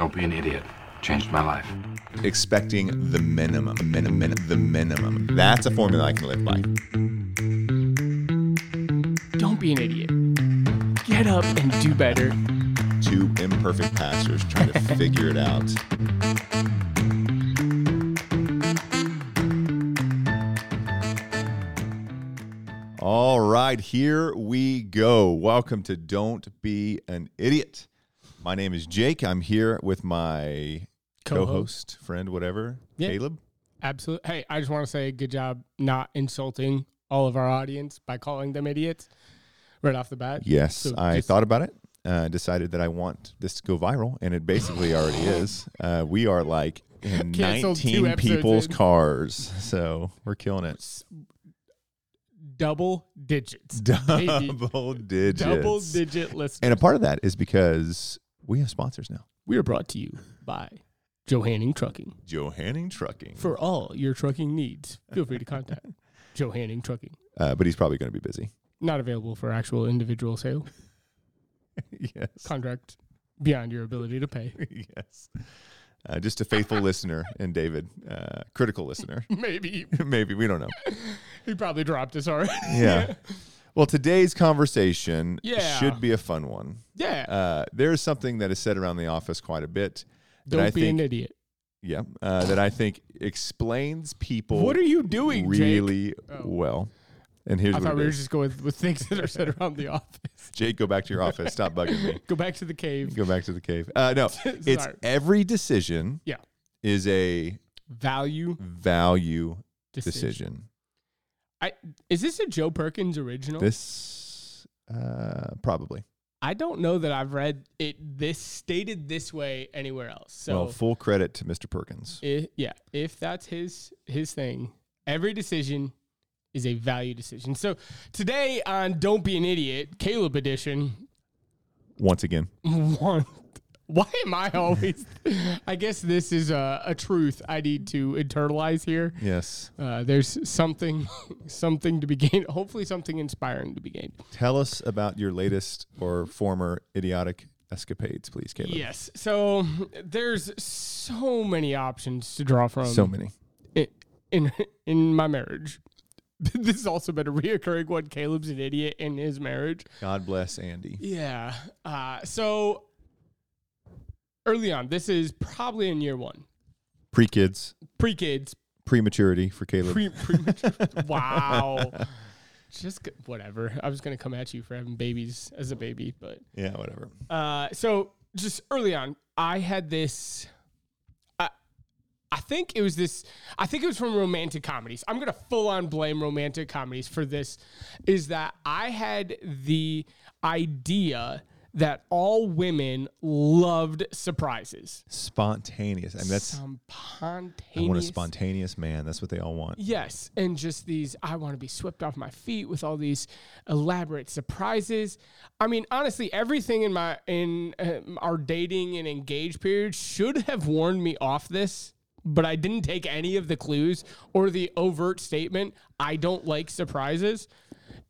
Don't be an idiot. Changed my life. expecting the minimum, minimum, the minimum. That's a formula I can live by. Don't be an idiot. Get up and do better. Two imperfect pastors trying to figure it out. All right, here we go. Welcome to Don't Be an Idiot. My name is Jake. I'm here with my Co-host. co-host, friend, whatever, Yeah. Caleb. Absolutely. Hey, I just want to say good job not insulting all of our audience by calling them idiots right off the bat. Yes, So I just- thought about it. Uh, decided that I want this to go viral, and it basically already is. Uh, we are like in Canceled 19 people's in. cars, so we're killing it. Double digits. Double digits. Double digit listeners. And a part of that is because we have sponsors now. we are brought to you by Johanning Trucking. Johanning Trucking. For all your trucking needs, feel free to contact Johanning Trucking. Uh, but he's probably going to be busy. Not available for actual individual sale. yes. Contract beyond your ability to pay. yes. Uh, just a faithful listener, and David, uh, critical listener. Maybe Maybe we don't know. he probably dropped us already. Yeah. Well, today's conversation Yeah. should be a fun one. yeah. Uh, there's something that is said around the office quite a bit. Don't I be think, an idiot. Yeah, uh, that I think explains people. What are you doing, really Oh. well? And here's I thought we were just going with, with things that are said around the office. Jake, go back to your office. Stop bugging me. Go back to the cave. Go back to the cave. Uh, no, it's every decision Yeah. is a Value value decision. decision. I is this a Joe Perkins original? This uh, probably. I don't know that I've read it this stated this way anywhere else. So well, full credit to Mr. Perkins. i- yeah, if that's his his thing, every decision is a value decision. So today on Don't Be an Idiot, Caleb edition, Once again, one. Why am I always? I guess this is a, a truth I need to internalize here. yes. Uh, there's something, something to be gained. Hopefully, something inspiring to be gained. Tell us about your latest or former idiotic escapades, please, Caleb. Yes. So there's so many options to draw from. So many. in in, in my marriage. this has also been a reoccurring one. Caleb's an idiot in his marriage. God bless Andy. Yeah. Uh, so early on, this is probably in year one, Pre kids, pre kids, prematurity for Caleb. pre premature. wow. Just g- whatever. I was gonna come at you for having babies as a baby, but yeah, whatever. Uh, so just early on, I had this. I, I think it was this. I think it was from romantic comedies. I'm gonna full on blame romantic comedies for this. Is that I had the idea that all women loved surprises. Spontaneous. I mean, that's. Some I want a spontaneous. spontaneous man. That's what they all want. Yes, and just these I want to be swept off my feet with all these elaborate surprises. I mean, honestly, everything in my in um, our dating and engaged period should have warned me off this, but I didn't take any of the clues or the overt statement, I don't like surprises,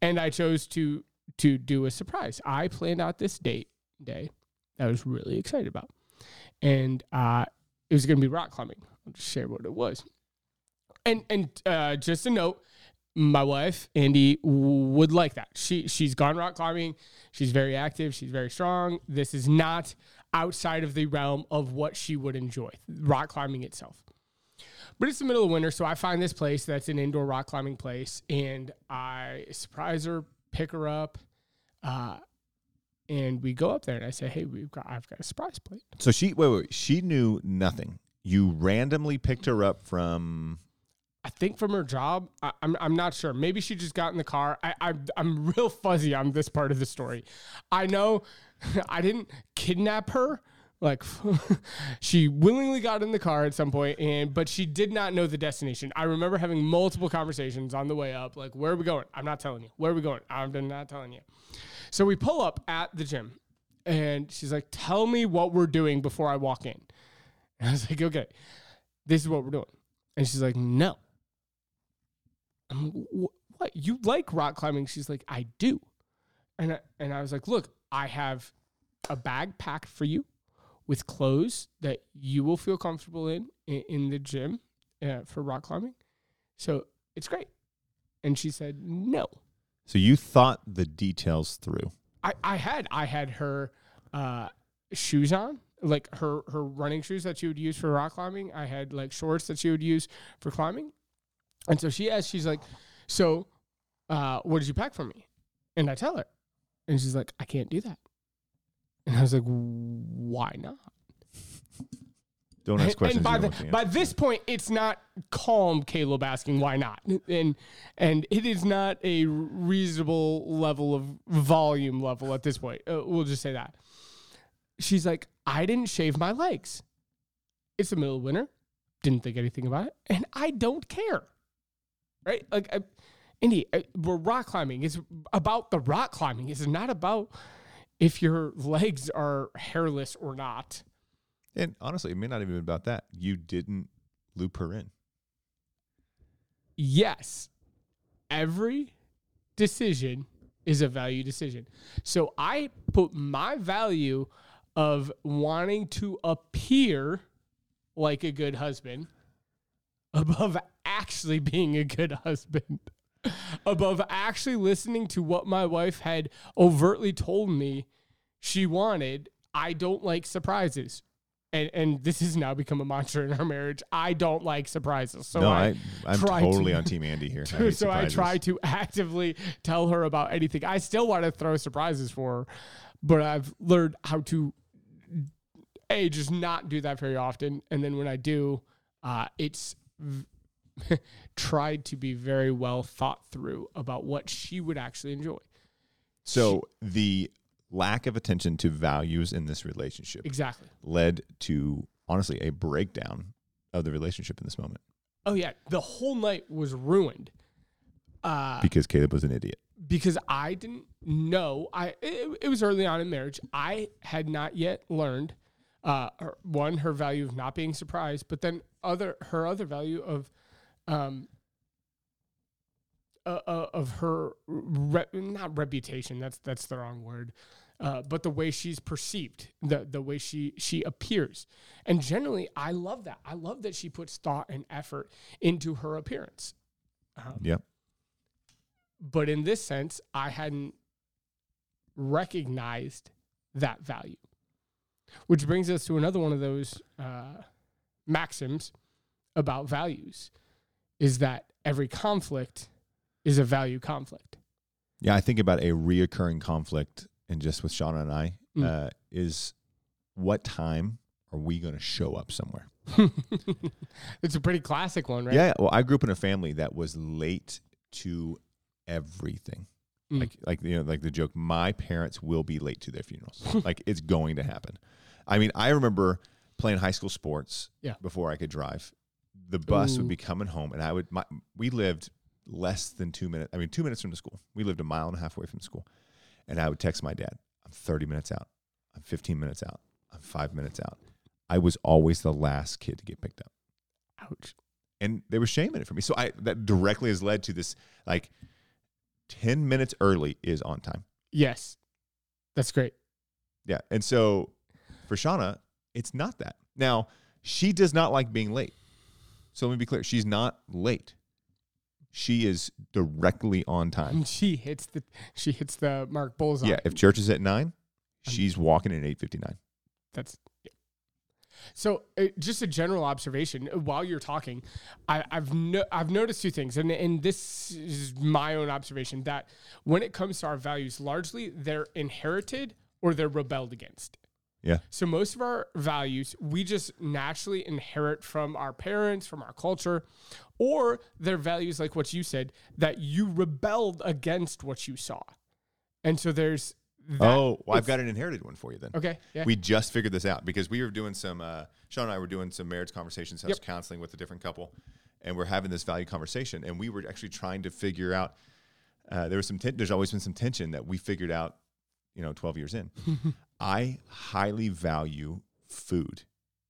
and I chose to to do a surprise. I planned out this date day that I was really excited about. And uh it was going to be rock climbing. I'll just share what it was. And and uh, just a note, my wife Andy would like that. She she's gone rock climbing. She's very active. She's very strong. This is not outside of the realm of what she would enjoy. Rock climbing itself. But it's the middle of winter, so I find this place that's an indoor rock climbing place, and I surprise her, pick her up, uh, and we go up there, and I say, "Hey, we've got I've got a surprise plate." So she, wait, wait, she knew nothing. You randomly picked her up from. I think from her job. I, I'm I'm not sure. Maybe she just got in the car. I, I I'm real fuzzy on this part of the story. I know I didn't kidnap her. Like she willingly got in the car at some point, and but she did not know the destination. I remember having multiple conversations on the way up. Like, where are we going? I'm not telling you. Where are we going? I'm not telling you. So we pull up at the gym, and she's like, "Tell me what we're doing before I walk in." And I was like, "Okay, this is what we're doing." And she's like, "No." I'm like, what? You like rock climbing? She's like, I do. And I, and I was like, look, I have a bag packed for you with clothes that you will feel comfortable in in, in the gym uh, for rock climbing. So it's great. And she said, no. So you thought the details through. I, I had I had her uh, shoes on, like her her running shoes that she would use for rock climbing. I had like shorts that she would use for climbing, and so she asked, she's like, "So, uh, what did you pack for me?" And I tell her, and she's like, "I can't do that." And I was like, "Why not?" Don't ask questions. and by the, don't want to by this point, it's not calm Caleb asking why not, and and it is not a reasonable level of volume level at this point. Uh, we'll just say that. She's like, I didn't shave my legs. It's the middle of winter. Didn't think anything about it, and I don't care. Right? Like, I, Andy, uh, we're rock climbing. It's about the rock climbing. It's not about if your legs are hairless or not. and honestly, it may not even be about that. You didn't loop her in. yes, every decision is a value decision. So I put my value of wanting to appear like a good husband above actually being a good husband. Above actually listening to what my wife had overtly told me she wanted. I don't like surprises. And and this has now become a mantra in our marriage. I don't like surprises. So no, I, I, I'm try to- totally on Team Andy here. I hate so I try to actively tell her about anything. I still want to throw surprises for her, but I've learned how to a just not do that very often, and then when I do, uh, it's v- tried to be very well thought through about what she would actually enjoy. So the lack of attention to values in this relationship Exactly. led to honestly a breakdown of the relationship in this moment Oh yeah, the whole night was ruined. Uh, because Caleb was an idiot. because I didn't know. I it, it was early on in marriage. I had not yet learned uh, her- one her value of not being surprised, but then other her other value of um uh, uh, of her re- not reputation. That's that's the wrong word. Uh, but the way she's perceived, the the way she she appears, and generally, I love that. I love that she puts thought and effort into her appearance. Um, Yep. but in this sense, I hadn't recognized that value. Which brings us to another one of those uh, maxims about values is that every conflict is a value conflict. Yeah, I think about a reoccurring conflict, and just with Shauna and I, Mm. uh, is what time are we going to show up somewhere? it's a pretty classic one, right? Yeah. Well, I grew up in a family that was late to everything. Mm. Like, like you know, like the joke. My parents will be late to their funerals. like it's going to happen. I mean, I remember playing high school sports. Yeah. Before I could drive, the bus Ooh. would be coming home, and I would. My, we lived less than two minutes. I mean, two minutes from the school. We lived a mile and a half away from the school, and I would text my dad. I'm 30 minutes out. I'm 15 minutes out. I'm five minutes out. I was always the last kid to get picked up Ouch. and they were shaming it for me. So I that directly has led to this like ten minutes early is on time. Yes. That's great. Yeah, and so for Shauna, it's not that. Now she does not like being late. So let me be clear: she's not late. She is directly on time. She hits the she hits the mark bullseye. Yeah, if church is at nine, she's walking in at eight fifty nine. That's yeah. so. Uh, just a general observation uh, while you're talking, I, I've no, I've noticed two things, and and this is my own observation that when it comes to our values, largely they're inherited or they're rebelled against. Yeah. So most of our values we just naturally inherit from our parents, from our culture, or they're values like what you said that you rebelled against what you saw, and so there's. That, Oh, well, I've got an inherited one for you then. Okay. Yeah. We just figured this out because we were doing some. Uh, Sean and I were doing some marriage conversations. I was Yep. counseling with a different couple, and we're having this value conversation. And we were actually trying to figure out. Uh, there was some. Ten- there's always been some tension that we figured out. You know, 12 years in, I highly value food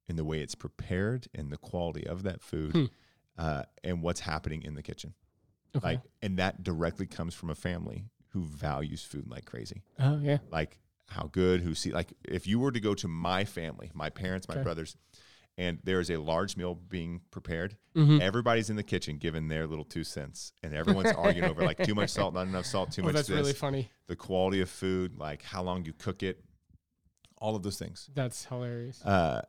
in the way it's prepared and the quality of that food, Hmm. uh, and what's happening in the kitchen. okay. Like, and that directly comes from a family who values food like crazy oh yeah. like how good, who see like if you were to go to my family, my parents, my Okay. brothers, and there is a large meal being prepared, Mhm. everybody's in the kitchen giving their little two cents, and everyone's arguing over like too much salt, not enough salt, too Oh, much that's this, really funny. the quality of food, like how long you cook it, all of those things. That's hilarious. Uh,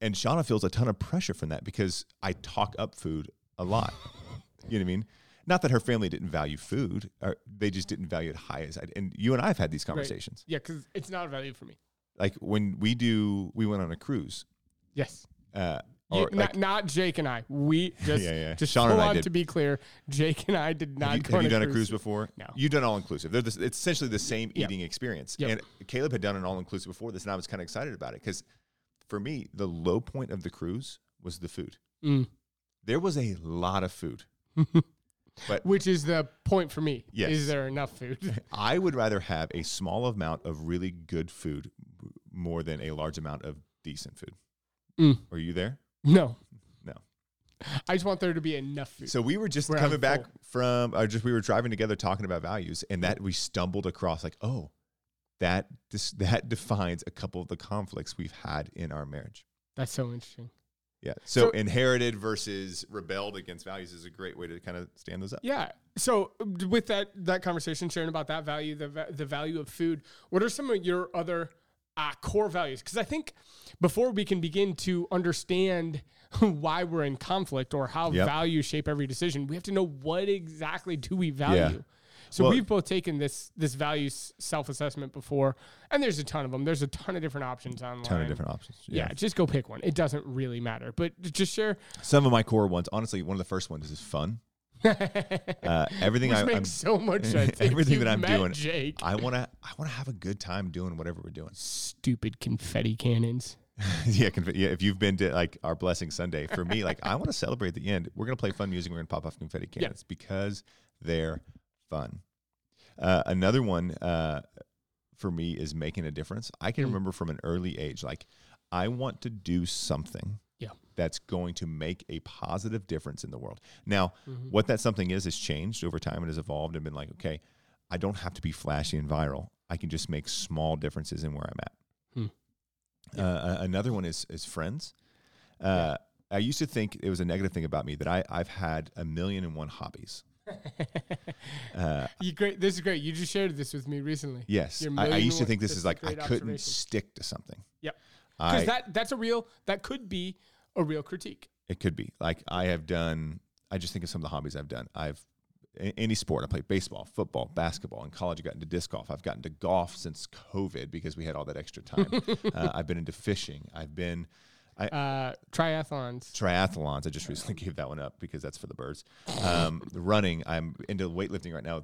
and Shauna feels a ton of pressure from that because I talk up food a lot. you know what I mean? Not that her family didn't value food, or they just didn't value it high as I. And you and I have had these conversations. yeah, because it's not a value for me. Like when we do, we went on a cruise. Yes. Uh, You- or like, not, not Jake and I. We just Yeah, yeah. just Sean and I on did. to be clear, Jake and I did not have you, go have you a done a cruise. cruise before? No. You've done all inclusive. They're the, it's essentially the same Yep. eating experience. Yep. And Caleb had done an all inclusive before this, and I was kind of excited about it because for me, the low point of the cruise was the food. Mm. There was a lot of food. But- Which is the point for me. Yes. Is there enough food? I would rather have a small amount of really good food more than a large amount of decent food. Mm. Are you there? No. No. I just want there to be enough food. So we were just coming back full. from, or just we were driving together talking about values, and that we stumbled across like, oh, that this, that defines a couple of the conflicts we've had in our marriage. That's so interesting. Yeah. So, So- inherited versus rebelled against values is a great way to kind of stand those up. Yeah. So uh, with that that conversation, sharing about that value, the the value of food, what are some of your other uh, core values? Because I think before we can begin to understand why we're in conflict or how Yep. values shape every decision, we have to know what exactly do we value. So Well- we've both taken this this value self assessment before, and there's a ton of them. There's a ton of different options online. ton of different options. Yeah. just go pick one. It doesn't really matter, but just share. Some of my core ones, honestly, one of the first ones is fun. Uh, everything Which I, I'm, so much sense. Everything that I'm doing, Jake. I want to, I want to have a good time doing whatever we're doing. stupid confetti cannons. yeah, conf- yeah. If you've been to like our blessing Sunday, for me, like I want to celebrate the end. We're gonna play fun music. We're gonna pop off confetti Yeah. cannons because they're fun. Uh, another one uh, for me is making a difference. I can Mm. remember from an early age, like I want to do something. Yeah. That's going to make a positive difference in the world. Now, Mhm. what that something is has changed over time and has evolved and been like, okay, I don't have to be flashy and viral. I can just make small differences in where I'm at. Hmm. Uh, another one is is friends. Uh, I used to think it was a negative thing about me that I I've had a million and one hobbies. Uh, you great. This is great. You just shared this with me recently. yes, I, I used to think this is like I couldn't stick to something. Yep. I, Because that that's a real that could be a real critique. It could be like I have done. I just think of some of the hobbies I've done. I've any sport. I played baseball, football, basketball. In college, I got into disc golf. I've gotten to golf since COVID because we had all that extra time. uh, I've been into fishing. I've been Uh, triathlons. triathlons. I just recently gave that one up because that's for the birds. Um, the running. I'm into weightlifting right now,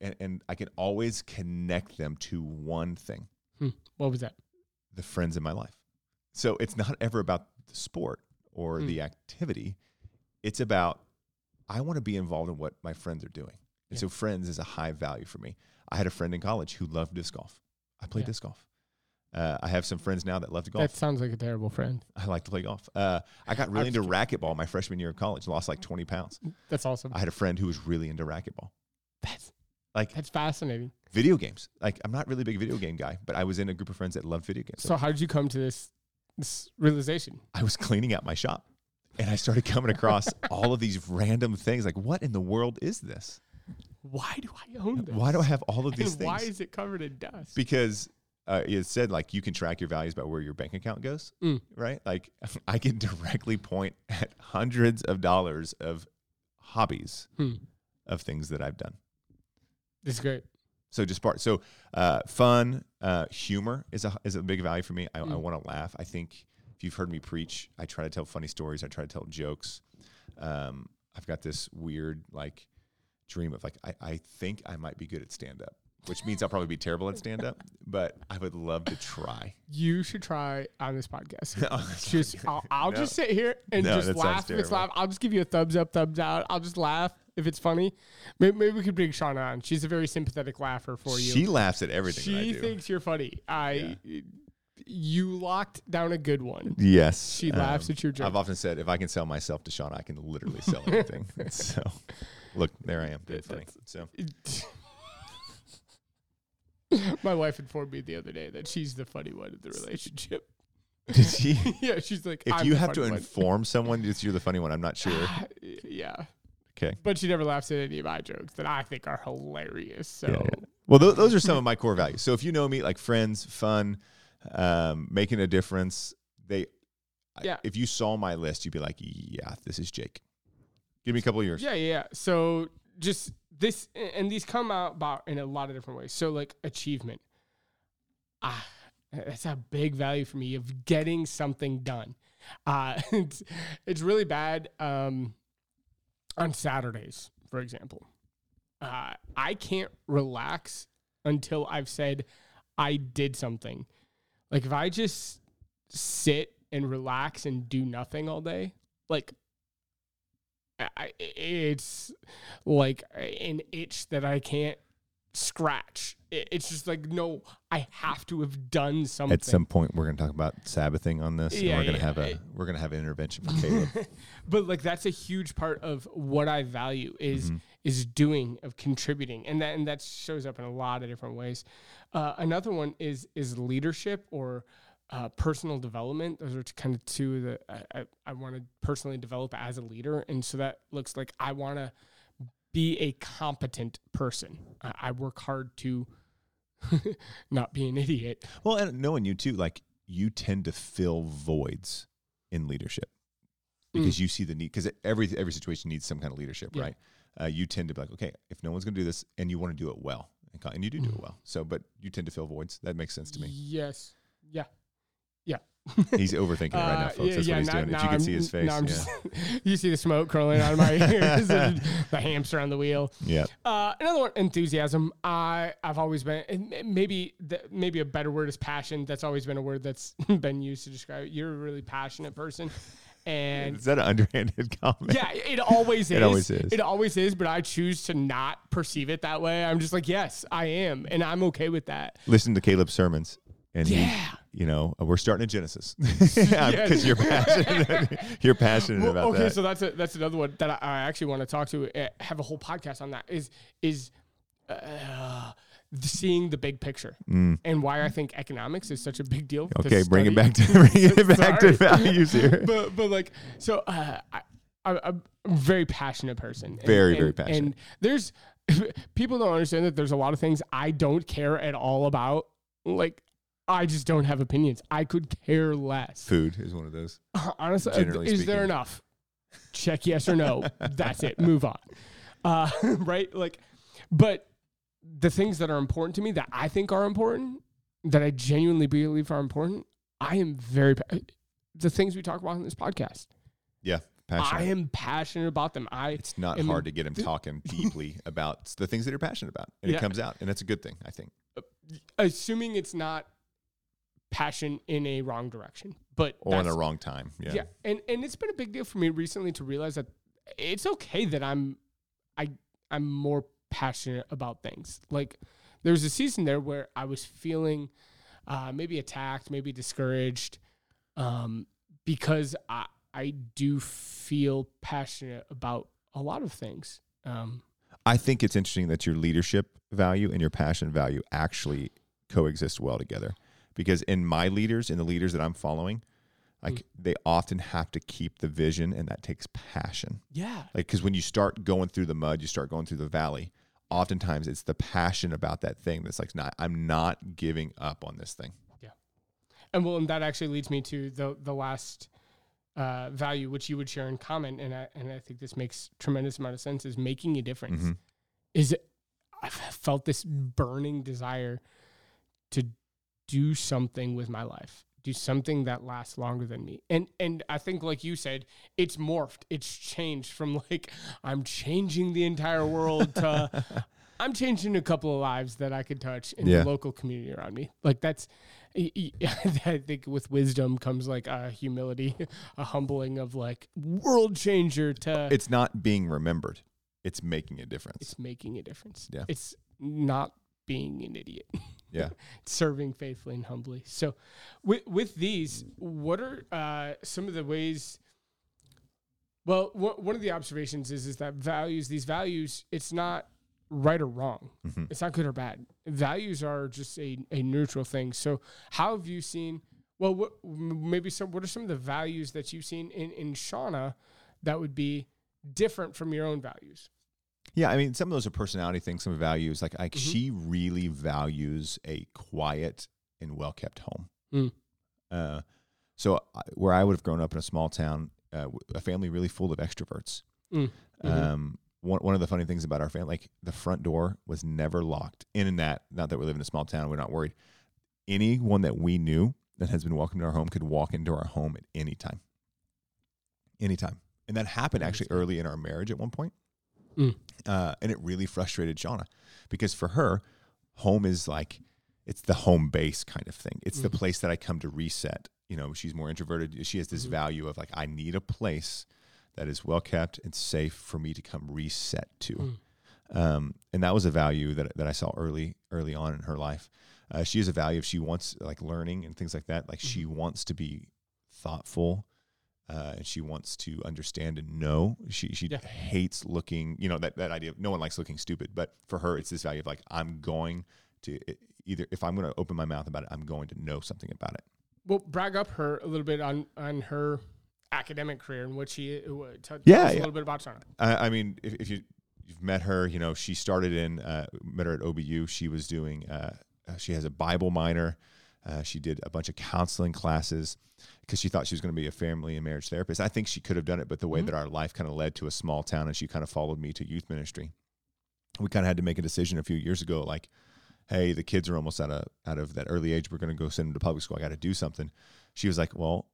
and, and I can always connect them to one thing: Hmm. What was that? the friends in my life. So it's not ever about the sport or Hmm. the activity. It's about I want to be involved in what my friends are doing. And Yeah. so friends is a high value for me. I had a friend in college who loved disc golf. I played Yeah. disc golf. Uh, I have some friends now that love to golf. That sounds like a terrible friend. I like to play golf. Uh, I got really into racquetball my freshman year of college. Lost like 20 pounds. That's awesome. I had a friend who was really into racquetball. That's Like that's fascinating. video games. Like I'm not really a big video game guy, but I was in a group of friends that loved video games. So how did you come to this this realization? I was cleaning out my shop and I started coming across all of these random things. Like, what in the world is this? Why do I own this? Why do I have all of And these why is it covered in dust? Because uh, it said like you can track your values by where your bank account goes, Mm. right? Like I can directly point at hundreds of dollars of hobbies Hmm. of things that I've done. This is great. So just part. So uh, fun, uh, humor is a is a big value for me. I, I Mm. want to laugh. I think if you've heard me preach, I try to tell funny stories. I try to tell jokes. Um, I've got this weird like dream of like I, I think I might be good at stand up, which means I'll probably be terrible at stand up, but I would love to try. You should try on this podcast. On this just podcast. I'll, I'll No. just sit here and No, just laugh if it's laugh. I'll just give you a thumbs up, thumbs out. I'll just laugh if it's funny. Maybe, maybe we could bring Shauna on. She's a very sympathetic laugher for you. She laughs at everything she thinks you're funny. I you locked down a good one. yes, She laughs Um, at your joke. I've often said if I can sell myself to Sean, I can literally sell anything. so, look, there I am, That- funny. So. My wife informed me the other day that she's the funny one in the relationship. Did she? yeah, she's like, If "I'm you have to one." inform someone that you're the funny one, I'm not sure. yeah, Okay. but she never laughs at any of my jokes that I think are hilarious. So Yeah, yeah. Well, th- those are some of my core values. So if you know me, like friends, fun, um, making a difference, they. I- Yeah. If you saw my list, you'd be like, "Yeah, this is Jake." Give me a couple of years. Yeah. yeah. So just this, and these come out about in a lot of different ways. So like achievement, ah, that's a big value for me of getting something done. Uh, it's it's really bad um, on Saturdays, for example. Uh, I can't relax until I've said I did something. Like if I just sit and relax and do nothing all day, like I, it's like an itch that I can't scratch. It's just like no, I have to have done something. At some point, we're going to talk about Sabbathing on this. and we're going to yeah. have a we're going to have an intervention from Caleb. but like that's a huge part of what I value is is doing of contributing, and that and that shows up in a lot of different ways. Uh, another one is is leadership or uh, personal development. Those are kind of two that I, I, I want to personally develop as a leader, and so that looks like I want to be a competent person. I, I work hard to not be an idiot. well, and knowing you too, like you tend to fill voids in leadership because you see the need. Because every every situation needs some kind of leadership, Yeah. right? Uh, you tend to be like, okay, if no one's going to do this, and you want to do it well, and and you do do it well. So, but you tend to fill voids. That makes sense to me. Yes. Yeah. Yeah. He's overthinking it right now, Uh, folks. That's what he's now- doing. If you can see his face, now yeah. just- you see the smoke curling out of my ears, the hamster on the wheel. yeah. Uh, another one, enthusiasm. I I've always been, maybe the, maybe a better word is passion. That's always been a word that's been used to describe. it. You're a really passionate person, and Is that an underhanded comment? yeah, it always is. It always is. It always is. But I choose to not perceive it that way. I'm just like, yes, I am, and I'm okay with that. Listen to Caleb's sermons, and he, Yeah. you know, we're starting at Genesis because you're passionate. you're passionate Well, about okay, that. Okay, so that's a, that's another one that I, I actually want to talk to. Uh, have a whole podcast on that. Is is uh, seeing the big picture and why I think economics is such a big deal. Mm. okay, bring it back to bring it back to values here. but but like so uh, I, I'm a very passionate person. And- Very, and- very passionate. And there's people don't understand that there's a lot of things I don't care at all about. Like I just don't have opinions. I could care less. Food is one of those. Honestly, uh, Generally is there enough? Check yes or no. That's it. Move on. Uh, right? Like, but the things that are important to me that I think are important, that I genuinely believe are important, I am very. The things we talk about in this podcast, Yeah, passionate. I am passionate about them. I it's not am- hard to get him talking deeply about the things that you're passionate about, and Yeah. it comes out, and that's a good thing, I think. assuming it's not passion in a wrong direction, but Or in a wrong time. Yeah. yeah and and it's been a big deal for me recently to realize that it's okay that i'm i i'm more passionate about things like there was a season there where i was feeling uh maybe attacked maybe discouraged um because i i do feel passionate about a lot of things um I think it's interesting that your leadership value and your passion value actually coexist well together. Because in my leaders, in the leaders that I'm following, like they often have to keep the vision, and that takes passion. yeah Like, because when you start going through the mud, you start going through the valley. Oftentimes, it's the passion about that thing that's like, not, I'm not giving up on this thing. Yeah. And well, and that actually leads me to the the last uh, value which you would share in common, and I and I think this makes tremendous amount of sense is making a difference. Mhm. Is I've felt this burning desire to do something with my life, do something that lasts longer than me, and and I think like you said, it's morphed, it's changed from like I'm changing the entire world to. I'm changing a couple of lives that I could touch in Yeah. the local community around me. Like that's, I think with wisdom comes like a humility, a humbling of like world changer to It's not being remembered, it's making a difference. it's making a difference. Yeah. It's not being an idiot. Yeah. Serving faithfully and humbly. So with with these, what are uh, some of the ways well, one of the observations is is that values, these values, it's not right or wrong. Mhm. It's not good or bad. Values are just a, a neutral thing. So how have you seen? Well, what, maybe some. What are some of the values that you've seen in in Shauna that would be different from your own values? Yeah, I mean, some of those are personality things, some values. Like, like Mhm. she really values a quiet and well kept home. Mm. Uh, so, I, where I would have grown up in a small town, uh, a family really full of extroverts. Mm. Mhm. Um, one, one of the funny things about our family, like the front door was never locked. In and that, not that we live in a small town, we're not worried. Anyone that we knew that has been welcomed to our home could walk into our home at any time. Anytime. And that happened actually early in our marriage at one point. Mm. Uh, and it really frustrated Shauna because for her, home is like, it's the home base kind of thing. It's the Mm. place that I come to reset. You know, she's more introverted. She has this Mhm. value of like, I need a place that is well kept and safe for me to come reset to. Mm. Um, and that was a value that, that I saw early, early on in her life. Uh, she has a value if she wants like learning and things like that. Like she wants to be thoughtful, uh, and she wants to understand and know. She she Yeah. hates looking. You know that that idea. Of, no one likes looking stupid, but for her, it's this value of like I'm going to either if I'm going to open my mouth about it, I'm going to know something about it. Well, brag up her a little bit on on her academic career and what she uh, what- tell Yeah, us a little bit about Shauna. I, I mean, if, if you you've met her, you know she started in uh, met her at OBU. She was doing. Uh, uh, she has a Bible minor. Uh, she did a bunch of counseling classes because she thought she was going to be a family and marriage therapist. I think she could have done it, but the way Mhm. that our life kind of led to a small town, and she kind of followed me to youth ministry. We kind of had to make a decision a few years ago, like, hey, the kids are almost out of out of that early age. We're going to go send them to public school. I got to do something. She was like, well,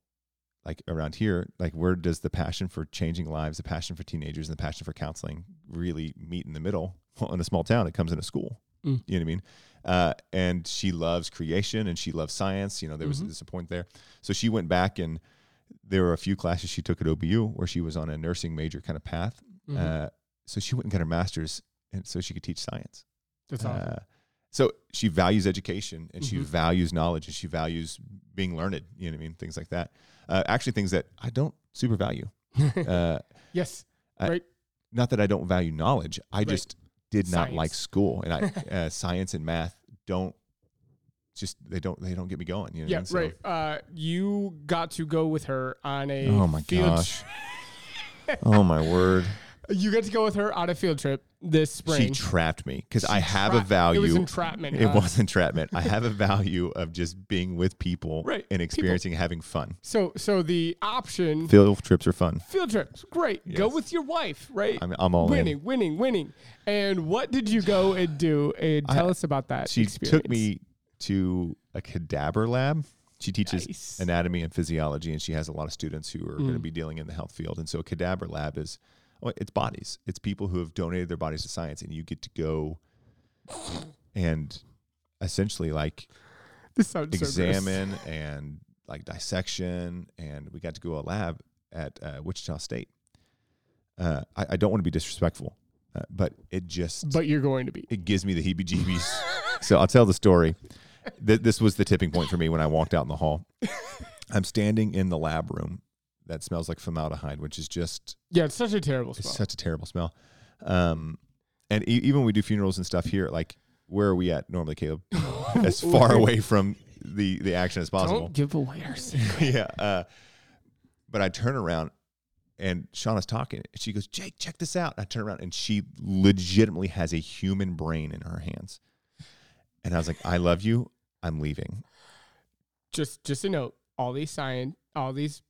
like around here, like where does the passion for changing lives, the passion for teenagers, and the passion for counseling really meet in the middle? Well, in a small town, it comes in a school. Mm. You know what I mean? Uh, and she loves creation and she loves science. You know, there was Mhm. this point there. So she went back and there were a few classes she took at OBU where she was on a nursing major kind of path. Mhm. Uh, so she went and got her master's, and so she could teach science. That's awesome. Uh, so she values education and she Mhm. values knowledge and she values being learned. You know what I mean? Things like that. Uh, actually, things that I don't super value. Uh, yes. I- not that I don't value knowledge. I Right. just did not like school, and I uh, science and math don't just they don't they don't get me going. You know I Yeah. mean? So- Right. Uh, you got to go with her on a Oh my field gosh. oh my word! You get to go with her on a field trip this spring. She trapped me because I have a value. It was entrapment. It huh? was entrapment. I have a value of just being with people Right. and People. experiencing having fun. So, so the option Field trips are fun. field trips, great. Go with your wife, right? I'm, I'm all winning, in. winning, winning. And what did you go and do? And I- tell us about that. She experience. took me to a cadaver lab. She teaches Nice. anatomy and physiology, and she has a lot of students who are going to Mm. be dealing in the health field. And so, a cadaver lab is it's bodies. It's people who have donated their bodies to science, and you get to go and essentially like This sounds so examine and like dissection. And we got to go to a lab at uh, Wichita State. Uh, I, I don't want to be disrespectful, uh, but it just But you're going to be. it gives me the heebie-jeebies. so I'll tell the story. Th- this was the tipping point for me when I walked out in the hall. I'm standing in the lab room that smells like formaldehyde, which is just Yeah, it's such a terrible it's smell. such a terrible smell. Um, and e- even when we do funerals and stuff here, like where are we at normally, Caleb? as far away from the the action as possible. Don't give away our secret. yeah. Uh, but I turn around and Shauna's talking. And she goes, Jake, check this out. I turn around and she legitimately has a human brain in her hands. And I was like, I love you. I'm leaving. just, just a note. All these science, all these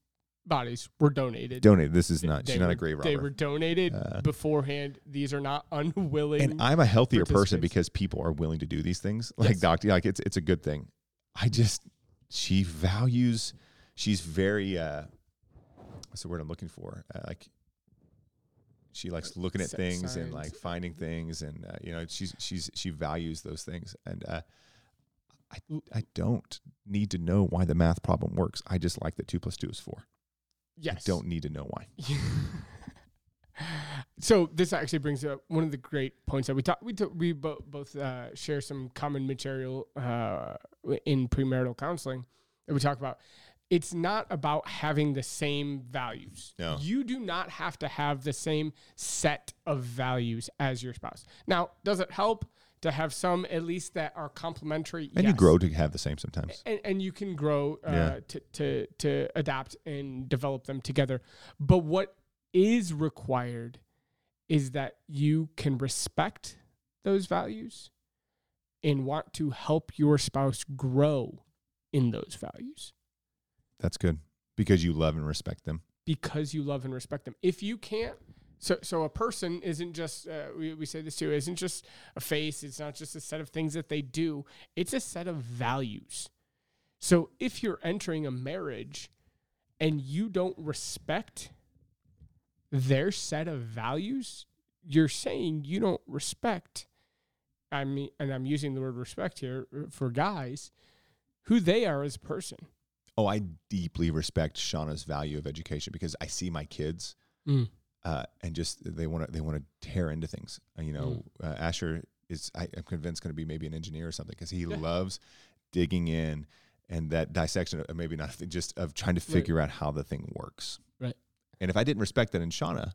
bodies were donated. Donated. This is not, They she's not a grave robber. They were donated Uh, beforehand. These are not unwilling. and I'm a healthier person because people are willing to do these things. Like Yes. doctor, like it's it's a good thing. I just she values. She's very. uh What's the word I'm looking for? Uh, like she likes looking at things and like finding things, and uh, you know she's she's she values those things. And uh I I don't need to know why the math problem works. I just like that two plus two is four. Yes. I don't need to know why. so this actually brings up one of the great points that we talk. We talk, we bo- both uh, share some common material uh, in premarital counseling that we talk about. it's not about having the same values. No. You do not have to have the same set of values as your spouse. Now, does it help to have some at least that are complementary? And you grow to have the same sometimes. and, and you can grow uh, Yeah. to, to to adapt and develop them together. But what is required is that you can respect those values and want to help your spouse grow in those values That's good because you love and respect them. because you love and respect them. If you can't, so so a person isn't just uh, we we say this too isn't just a face. It's not just a set of things that they do. It's a set of values. So if you're entering a marriage and you don't respect their set of values, you're saying you don't respect. I mean, and I'm using the word respect here uh, for guys, who they are as a person. Oh, I deeply respect Shauna's value of education because I see my kids Mm. Uh, and just they want to they want to tear into things. Uh, you know, uh, Asher is I, I'm convinced going to be maybe an engineer or something because he Yeah. loves digging in and that dissection of maybe not just of trying to figure out how the thing works. Right. And if I didn't respect that in Shauna,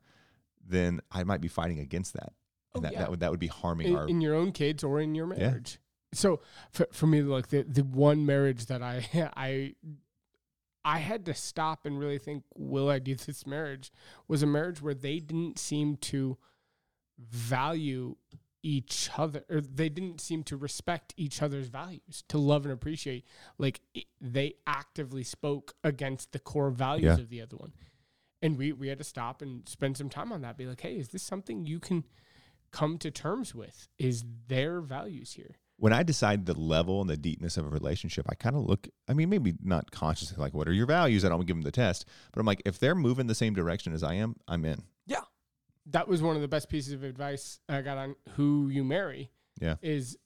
then I might be fighting against that. And Oh, that, yeah. that would that would be harming in, our in your own kids or in your marriage. So for, for me, like the, the one marriage that I I I had to stop and really think, will I do this marriage? Was a marriage where they didn't seem to value each other, or they didn't seem to respect each other's values, to love and appreciate. Like it, they actively spoke against the core values Yeah. of the other one. And we, we had to stop and spend some time on that. Be like, hey, is this something you can come to terms with? Is their values here? When I decide the level and the deepness of a relationship, I kind of look, I mean, maybe not consciously, like, what are your values? I don't give them the test, but I'm like, if they're moving the same direction as I am, I'm in. Yeah. That was one of the best pieces of advice I got on who you marry. Yeah. Is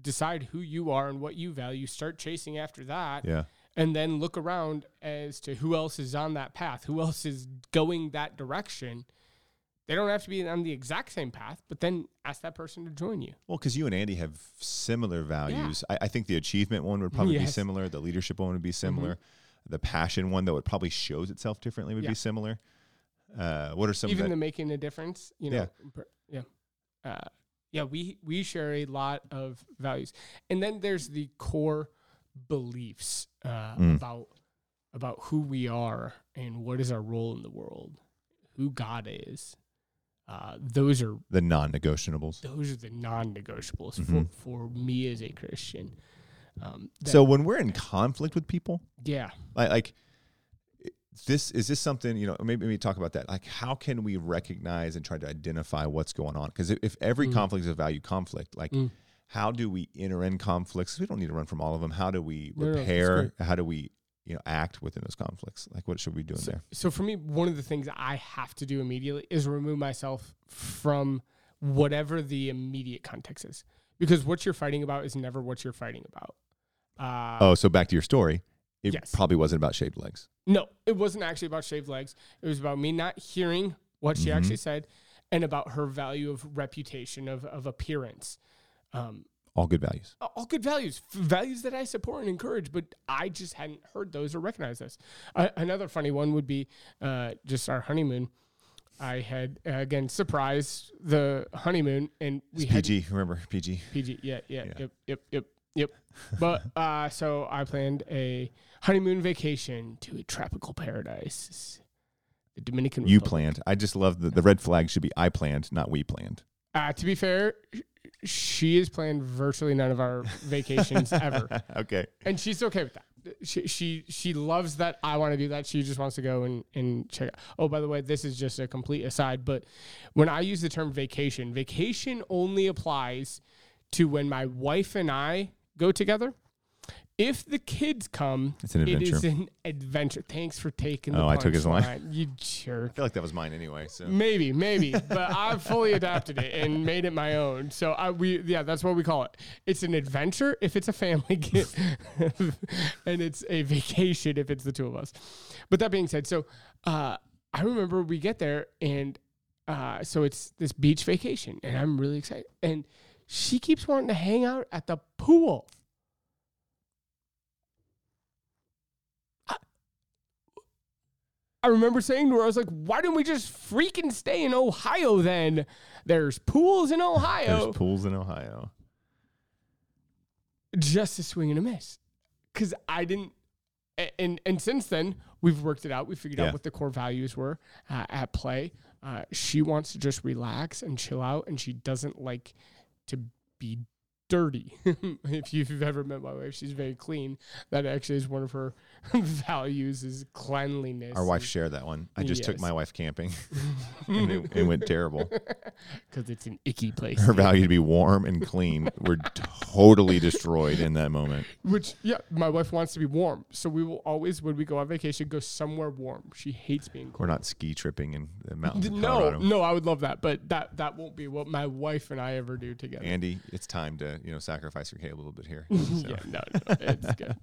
decide who you are and what you value, start chasing after that, Yeah. and then look around as to who else is on that path, who else is going that direction. They don't have to be on the exact same path, but then ask that person to join you. Well, because you and Andy have similar values. I, I think the achievement one would probably be similar. The leadership one would be similar. The passion one though, it probably shows itself differently would Yeah. be similar. Uh, what are some of even that, the making a difference you know per- yeah uh, yeah we we share a lot of values and then there's the core beliefs uh, Mm. about about who we are and what is our role in the world who god is uh, those are the non-negotiables? those are the non-negotiables Mhm. for for me as a christian um, that- So when we're in conflict with people, yeah like, like this is this something you know maybe, maybe talk about that like how can we recognize and try to identify what's going on because if, if every Mm. conflict is a value conflict like Mm. how do we enter in conflicts we don't need to run from all of them how do we No, no, repair how do we you know act within those conflicts like what should we be doing so, there so for me, one of the things I have to do immediately is remove myself from whatever the immediate context is, because what you're fighting about is never what you're fighting about. Uh, oh so back to your story it Yes. probably wasn't about shaved legs No, it wasn't actually about shaved legs. It was about me not hearing what she Mhm. actually said, and about her value of reputation of of appearance. Um, all good values all good values, f- values that I support and encourage, but I just hadn't heard those or recognized those. Uh, another funny one would be uh, just our honeymoon. I had uh, again surprised the honeymoon, and we it's had pg remember pg PG. Yeah, yeah, Yeah. yep, yep, yep, yep. but uh, so I planned a honeymoon vacation to a tropical paradise, the Dominican. you Republic. planned i just love the, the red flag should be i planned not we planned Uh, to be fair, she has planned virtually none of our vacations ever. okay and she's okay with that. She she she loves that. I want to do that. She just wants to go and and check. Out. Oh, by the way, this is just a complete aside. But when I use the term vacation, vacation only applies to when my wife and I go together. If the kids come, It's an it is adventure. an adventure. Thanks for taking the Oh, I took his line. punchline, You jerk. i feel like that was mine anyway so Maybe, maybe, but I've fully adapted it and made it my own. So I we yeah, that's what we call it. It's an adventure if it's a family get, and it's a vacation if it's the two of us. But that being said, so uh, I remember we get there and uh, so it's this beach vacation, and I'm really excited. And she keeps wanting to hang out at the pool. I remember saying to her, I was like, why don't we just freaking stay in Ohio then? There's pools in Ohio. There's pools in Ohio. just a swing and a miss. Cause I didn't and and since then we've worked it out. We figured Yeah. out what the core values were uh, at play. Uh, she wants to just relax and chill out, and she doesn't like to be dirty. if you've ever met my wife, she's very clean. That actually is one of her values is cleanliness. Our wife shared that one. I just took my wife camping and it, it went terrible. because it's an icky place. Her value to be warm and clean were totally destroyed in that moment. Which yeah, my wife wants to be warm, so we will always when we go on vacation go somewhere warm. She hates being cold. We're not ski tripping in the mountains No, no, I would love that, but that that won't be what my wife and I ever do together. Andy, it's time to you know sacrifice your Caleb a little bit here. yeah, no, no, it's good.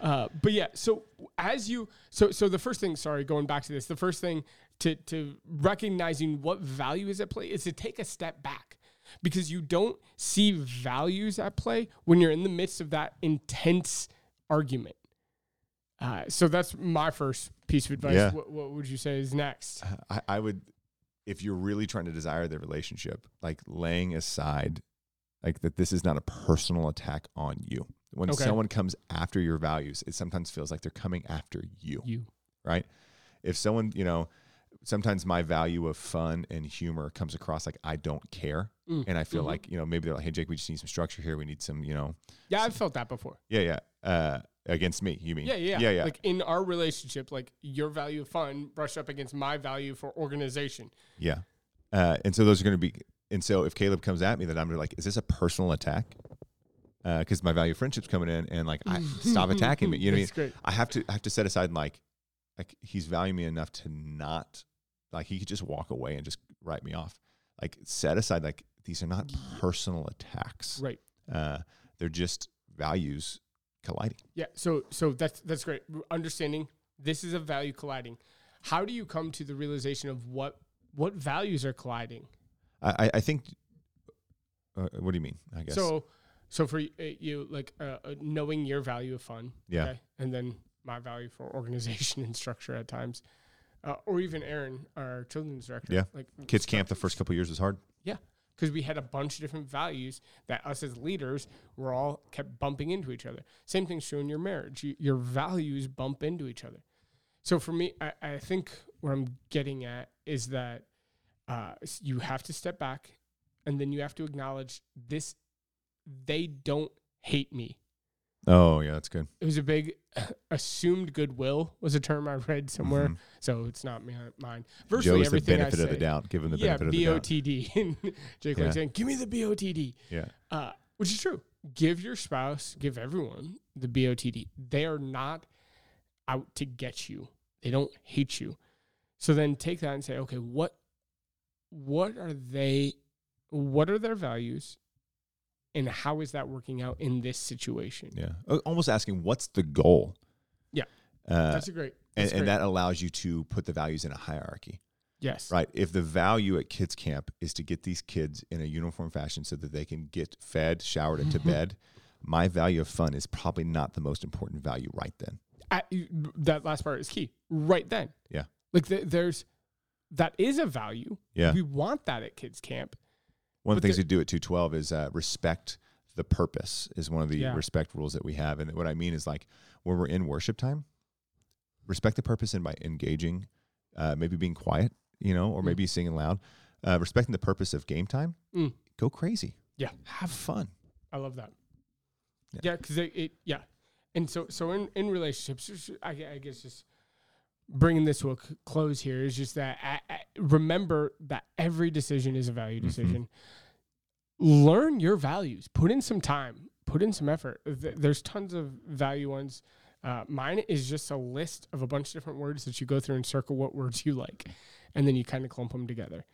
Uh, but yeah, so as you, so so the first thing, sorry, going back to this, the first thing to to recognizing what value is at play is to take a step back because you don't see values at play when you're in the midst of that intense argument. Uh, so that's my first piece of advice. Yeah. What, what would you say is next? I, I would, if you're really trying to desire the relationship, like laying aside, like that this is not a personal attack on you. When Okay. someone comes after your values, it sometimes feels like they're coming after you, You. right? If someone, you know, sometimes my value of fun and humor comes across like I don't care. Mm. And I feel Mhm. like, you know, maybe they're like, hey, Jake, we just need some structure here. We need some, you know, Yeah, I've felt that before. yeah, yeah. Uh, against me, you mean? Yeah, yeah, Yeah, yeah. Like in our relationship, like your value of fun brushed up against my value for organization. Yeah. Uh, and so those are going to be, and so if Caleb comes at me, then I'm like, is this a personal attack? Because my value of friendship's coming in, and like, I stop attacking me. You know what I mean? Great. I have to, I have to set aside like, like he's valuing me enough to not, like he could just walk away and just write me off. Like set aside, like these are not personal attacks. Right. Uh, they're just values colliding. Yeah. So so that's that's great. Understanding this is a value colliding. How do you come to the realization of what what values are colliding? I, I, think. Uh, what do you mean? I guess. So so for uh, you, like uh, uh, knowing your value of fun, Yeah. and then my value for organization and structure at times, uh, or even Aaron, our children's director, Yeah. like Kids camp the first couple years was hard. Yeah, because we had a bunch of different values that us as leaders were all kept bumping into each other. Same thing's true in your marriage. You, your values bump into each other. So for me, I, I think what I'm getting at is that uh, you have to step back and then you have to acknowledge this. They don't hate me. Oh yeah, that's good. It was a big assumed goodwill was a term I read somewhere. Mhm. So it's not me, mine. Virtually Joe's the everything benefit I of the doubt. Give him the yeah, benefit of the doubt. BOTD. Jake Yeah. saying, "Give me the BOTD," Yeah. uh, which is true. Give your spouse, give everyone the BOTD. They are not out to get you. They don't hate you. So then take that and say, okay, what, what are they? What are their values? And how is that working out in this situation? Yeah. Uh, Almost asking what's the goal? Yeah. Uh, That's a great. and, That's and great. that allows you to put the values in a hierarchy, yes, right? If the value at kids camp is to get these kids in a uniform fashion so that they can get fed, showered, and to bed, my value of fun is probably not the most important value right then. I, that last part is key. Right then, Yeah. like the, there's that is a value. Yeah. we want that at kids camp. One of the things we do at 212 is uh, respect the purpose is one of the Yeah. respect rules that we have. And what I mean is like when we're in worship time, respect the purpose and by engaging, uh, maybe being quiet, you know, or Mm. maybe singing loud, uh, respecting the purpose of game time, Mm. go crazy. Yeah. Have fun. I love that. Yeah. Yeah, because it, it, yeah, and so so in in relationships, I, I guess just bringing this to a c- close here is just that I, I, remember that every decision is a value Mhm. decision. Learn your values. Put in some time. Put in some effort. Th- There's tons of value ones. Uh, mine is just a list of a bunch of different words that you go through and circle what words you like, and then you kind of clump them together.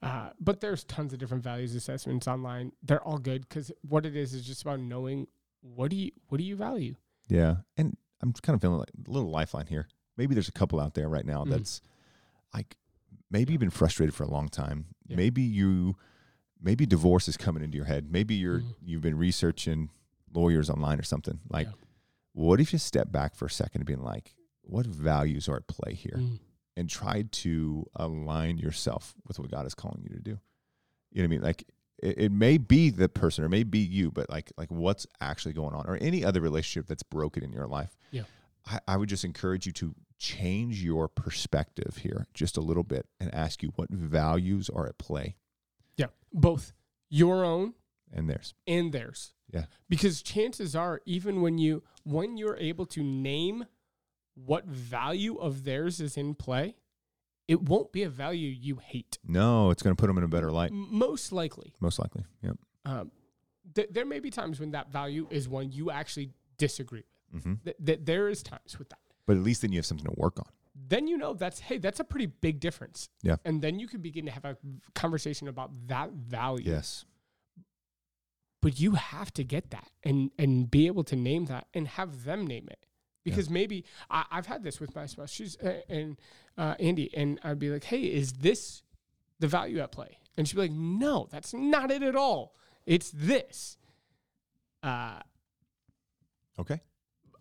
Uh, but there's tons of different values assessments online. They're all good because what it is is just about knowing what do you what do you value. Yeah. And I'm kind of feeling like a little lifeline here. Maybe there's a couple out there right now Mhm. that's like, maybe you've been frustrated for a long time. Yeah. Maybe you, maybe divorce is coming into your head. Maybe you're, Mhm. you've been researching lawyers online or something. Like, Yeah. what if you step back for a second and being like, what values are at play here? Mm. and try to align yourself with what God is calling you to do. You know what I mean? Like it, it may be the person or it may be you, but like like what's actually going on or any other relationship that's broken in your life. Yeah. I, I would just encourage you to change your perspective here just a little bit and ask you what values are at play Yeah. Both your own and theirs. and theirs. Yeah. Because chances are, even when you when you're able to name what value of theirs is in play, it won't be a value you hate. No, it's going to put them in a better light, Most likely, most likely. Yep. um, th- there may be times when that value is one you actually disagree with. hmm Th- th- there is times with that. But at least then you have something to work on. Then you know that's hey, that's a pretty big difference. Yeah. And then you can begin to have a conversation about that value. Yes. but you have to get that and and be able to name that and have them name it because maybe I, I've had this with my spouse. She's uh, and uh, Andy, and I'd be like, "Hey, is this the value at play?" And she'd be like, "No, that's not it at all. It's this." Uh, Okay.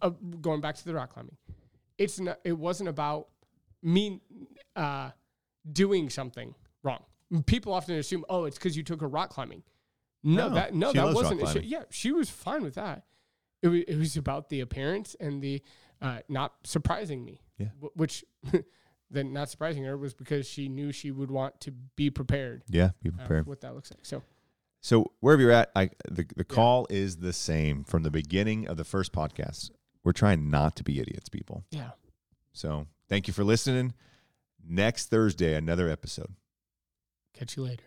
uh, going back to the rock climbing, it's not. It wasn't about me uh, doing something wrong. People often assume, "Oh, it's because you took her rock climbing." No, No, that no, that wasn't. She, yeah, she was fine with that. It was, it was about the appearance and the uh, not surprising me. Yeah. Wh- which then not surprising her was because she knew she would want to be prepared. Yeah. Be uh, prepared. what that looks like. So So wherever you're at, I, the the call is the same from the beginning of the first podcast. We're trying not to be idiots, people. yeah, So thank you for listening. Next Thursday, another episode. catch you later.